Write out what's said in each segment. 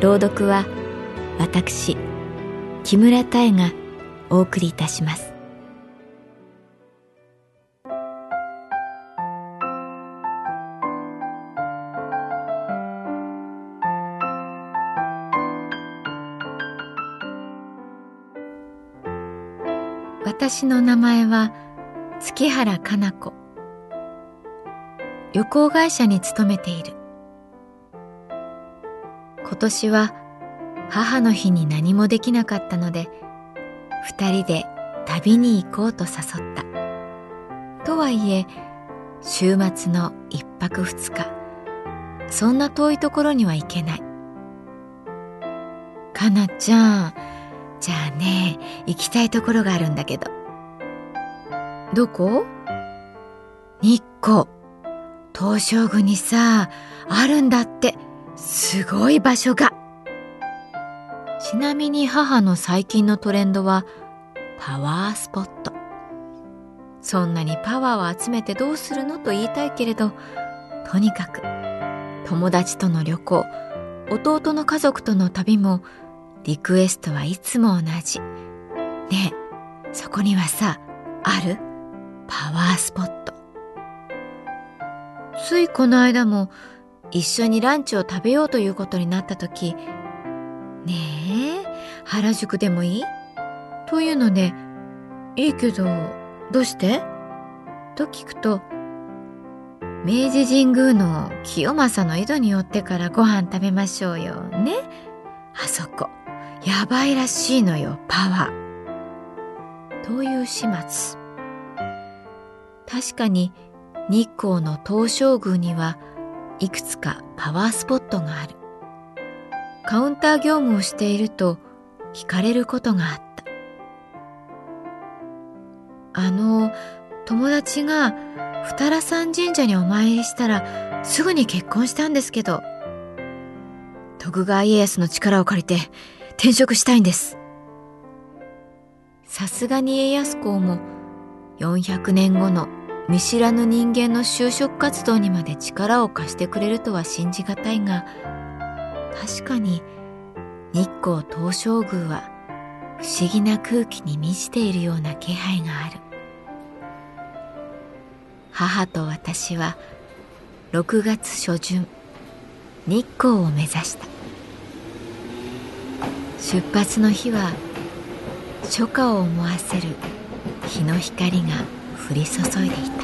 朗読は私木村多江がお送りいたします。私の名前は月原かな子。旅行会社に勤めている。年は母の日に何もできなかったので二人で旅に行こうと誘った。とはいえ週末の一泊二日そんな遠いところには行けない。かなちゃんじゃあね行きたいところがあるんだけど。どこ？日光。東照宮にさあるんだって。すごい場所が。ちなみに母の最近のトレンドはパワースポット。そんなにパワーを集めてどうするのと言いたいけれどとにかく友達との旅行弟の家族との旅もリクエストはいつも同じ。ねえそこにはさある？パワースポット。ついこの間も一緒にランチを食べようということになった時「ねえ原宿でもいい?」というので「いいけどどうして?」と聞くと「明治神宮の清正の井戸に寄ってからご飯食べましょうよねあそこやばいらしいのよパワー」という始末確かに日光の東照宮にはいくつかパワースポットがある。カウンター業務をしていると聞かれることがあった。あの、友達が二良山神社にお参りしたらすぐに結婚したんですけど、徳川家康の力を借りて転職したいんです。さすがに家康公も400年後の見知らぬ人間の就職活動にまで力を貸してくれるとは信じがたいが確かに日光東照宮は不思議な空気に満ちているような気配がある。母と私は6月初旬日光を目指した。出発の日は初夏を思わせる日の光が降り注いでいた。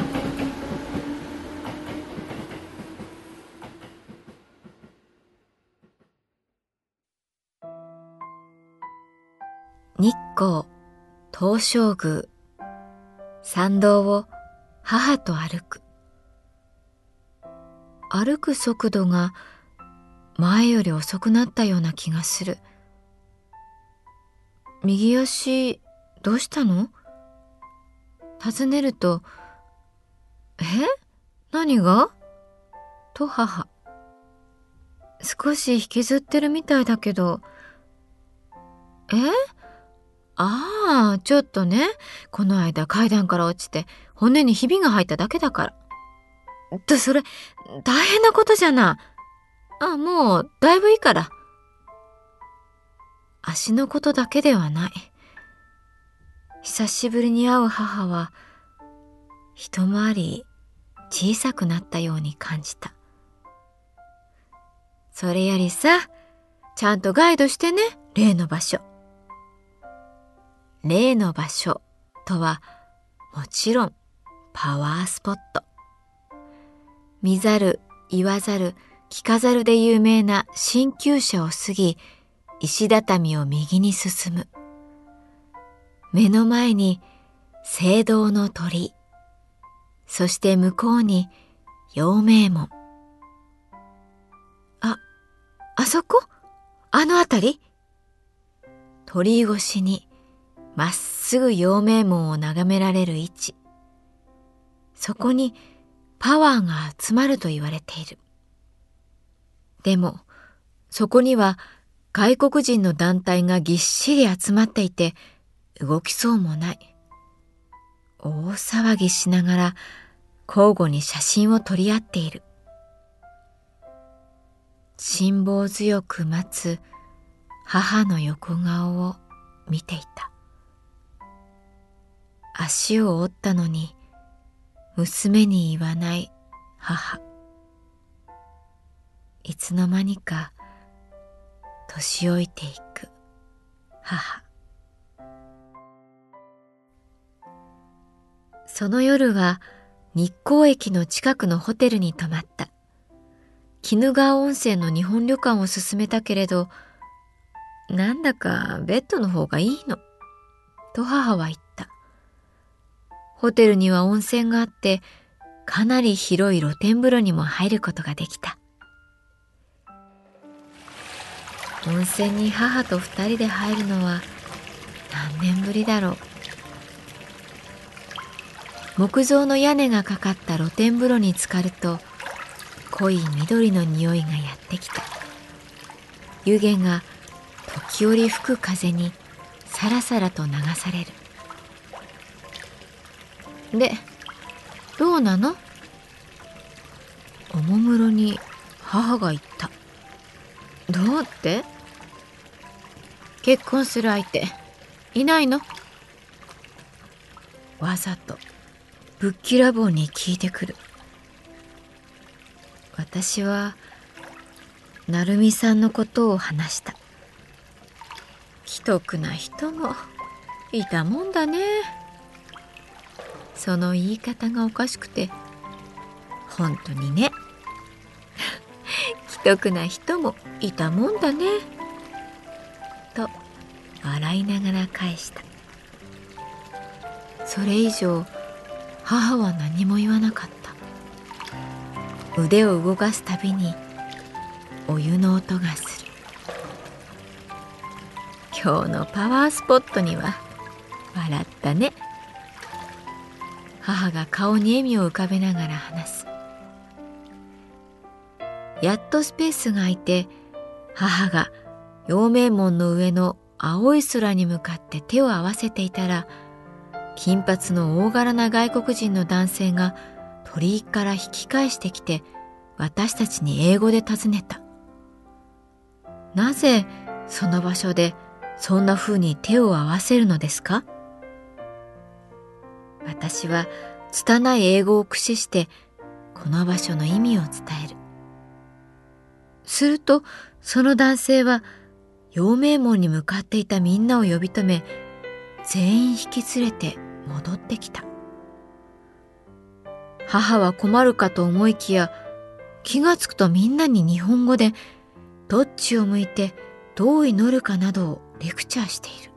日光東照宮参道を母と歩く。歩く速度が前より遅くなったような気がする。右足どうしたの？尋ねると、え？何が？と母。少し引きずってるみたいだけど、え？ああ、ちょっとね、この間階段から落ちて骨にひびが入っただけだから。と、それ、大変なことじゃない。あ、もう、だいぶいいから。足のことだけではない。久しぶりに会う母は一回り小さくなったように感じたそれよりさ、ちゃんとガイドしてね、例の場所。例の場所とは、もちろんパワースポット。見ざる、言わざる、聞かざるで有名な新旧社を過ぎ、石畳を右に進む。目の前に聖堂の鳥、そして向こうに陽明門。あ、あそこ？あの辺り？鳥居越しにまっすぐ陽明門を眺められる位置。そこにパワーが集まると言われている。でも、そこには外国人の団体がぎっしり集まっていて、動きそうもない。大騒ぎしながら交互に写真を撮り合っている。辛抱強く待つ母の横顔を見ていた。足を折ったのに娘に言わない母。いつの間にか年老いていく母。その夜は日光駅の近くのホテルに泊まった。鬼怒川温泉の日本旅館を勧めたけれど、なんだかベッドの方がいいの。と母は言った。ホテルには温泉があって、かなり広い露天風呂にも入ることができた。温泉に母と二人で入るのは何年ぶりだろう。木造の屋根がかかった露天風呂に浸かると濃い緑の匂いがやってきた。湯気が時折吹く風にさらさらと流される。でどうなの？おもむろに母が言った。どうって？結婚する相手いないの？わざと。ぶっきらぼうに聞いてくる。私は成美さんのことを話した。既得な人もいたもんだね。その言い方がおかしくて本当にね。既得な人もいたもんだね。と笑いながら返した。それ以上母は何も言わなかった。腕を動かすたびにお湯の音がする。今日のパワースポットには笑ったね。母が顔に笑みを浮かべながら話す。やっとスペースが空いて母が陽明門の上の青い空に向かって手を合わせていたら金髪の大柄な外国人の男性が鳥居から引き返してきて私たちに英語で尋ねた。なぜその場所でそんな風に手を合わせるのですか？私は拙い英語を駆使してこの場所の意味を伝える。するとその男性は陽明門に向かっていたみんなを呼び止め全員引き連れて戻ってきた。母は困るかと思いきや、気がつくとみんなに日本語で、どっちを向いてどう祈るかなどをレクチャーしている。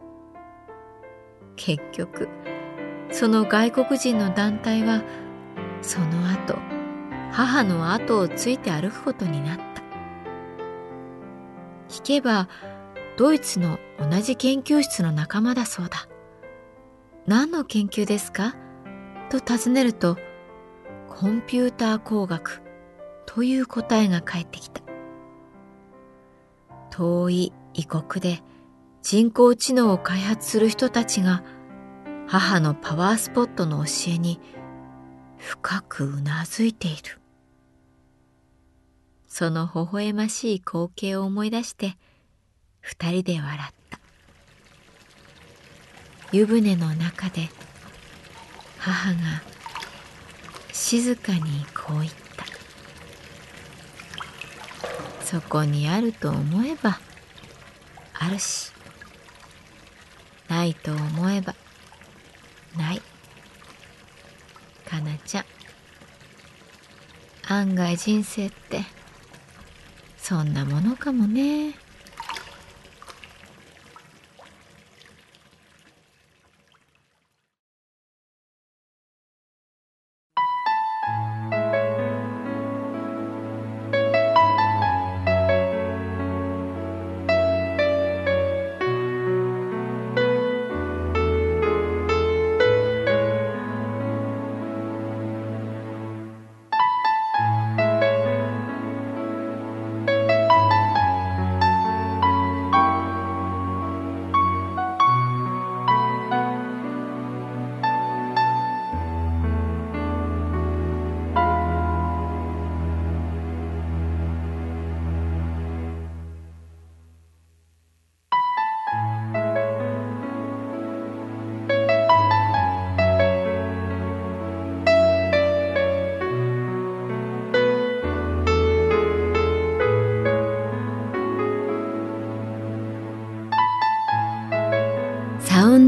結局、その外国人の団体は、その後、母の後をついて歩くことになった。聞けば、ドイツの同じ研究室の仲間だそうだ。何の研究ですか？と尋ねると、コンピューター工学という答えが返ってきた。遠い異国で人工知能を開発する人たちが母のパワースポットの教えに深くうなずいている。その微笑ましい光景を思い出して二人で笑った。湯船の中で母が静かにこう言った「そこにあると思えばあるしないと思えばない。かなちゃん。案外人生ってそんなものかもね。